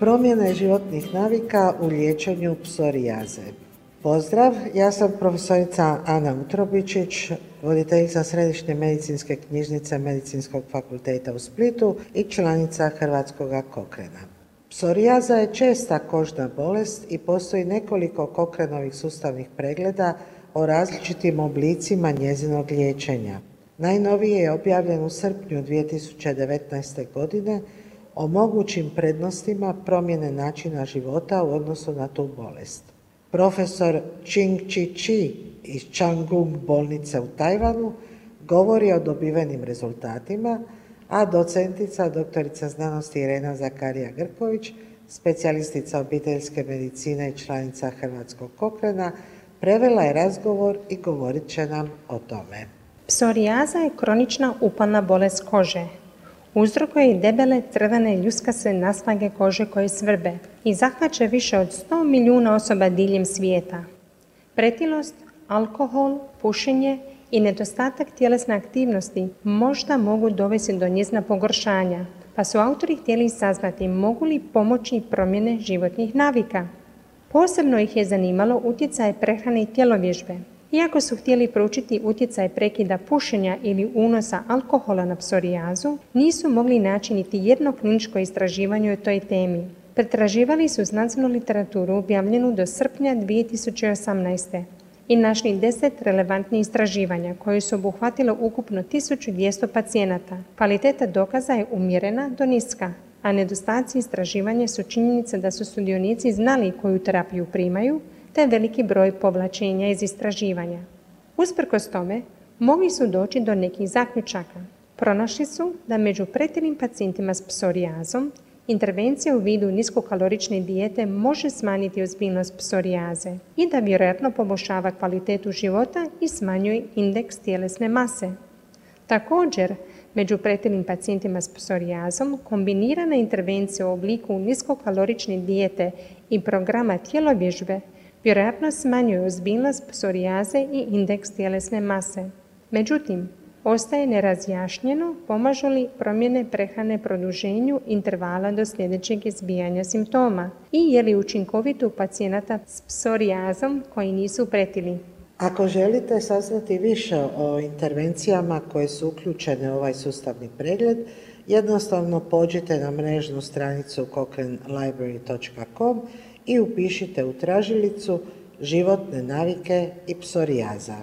Promjene životnih navika u liječenju psorijaze. Pozdrav, ja sam profesorica Ana Utrobičić, voditeljica Središnje medicinske knjižnice Medicinskog fakulteta u Splitu i članica Hrvatskog kokrena. Psorijaza je česta kožna bolest i postoji nekoliko kokrenovih sustavnih pregleda o različitim oblicima njezinog liječenja. Najnovije je objavljen u srpnju 2019. godine o mogućim prednostima promjene načina života u odnosu na tu bolest. Profesor Ching Chi Chi iz Changung bolnice u Tajvanu govori o dobivenim rezultatima, a docentica doktorica znanosti Irena Zakarija Grković, specijalistica obiteljske medicine i članica Hrvatskog kokrena, prevela je razgovor i govorit će nam o tome. Psorijaza je kronična upalna bolest kože. Uzrokuje i debele, crvene, ljuskase naslage kože koje svrbe i zahvaća više od 100 milijuna osoba diljem svijeta. Pretilost, alkohol, pušenje i nedostatak tjelesne aktivnosti možda mogu dovesti do njezna pogoršanja, pa su autori htjeli saznati mogu li pomoći promjene životnih navika. Posebno ih je zanimalo utjecaj prehrane i tjelovježbe. Iako su htjeli proučiti utjecaj prekida pušenja ili unosa alkohola na psorijazu, nisu mogli naći niti jedno kliničko istraživanje o toj temi. Pretraživali su znanstvenu literaturu objavljenu do srpnja 2018. i našli deset relevantnih istraživanja koje su obuhvatilo ukupno 1200 pacijenata. Kvaliteta dokaza je umjerena do niska, a nedostaci istraživanja su činjenice da su sudionici znali koju terapiju primaju, te veliki broj povlačenja iz istraživanja. Usprkos tome, mogli su doći do nekih zaključaka. Pronašli su da među pretilim pacijentima s psorijazom intervencija u vidu niskokalorične dijete može smanjiti ozbiljnost psorijaze i da vjerojatno poboljšava kvalitetu života i smanjuje indeks tjelesne mase. Također, Među pretilim pacijentima s psorijazom kombinirana intervencija u obliku niskokalorične dijete i programa tjelovježbe vjerojatno smanjuje ozbiljnost psorijaze i indeks tjelesne mase. Međutim, ostaje nerazjašnjeno pomažu li promjene prehrane produženju intervala do sljedećeg izbijanja simptoma i je li učinkovito u pacijenata s psorijazom koji nisu pretili. Ako želite saznati više o intervencijama koje su uključene u ovaj sustavni pregled, jednostavno pođite na mrežnu stranicu cochranelibrary.com i upišite u tražilicu životne navike i psorijaza.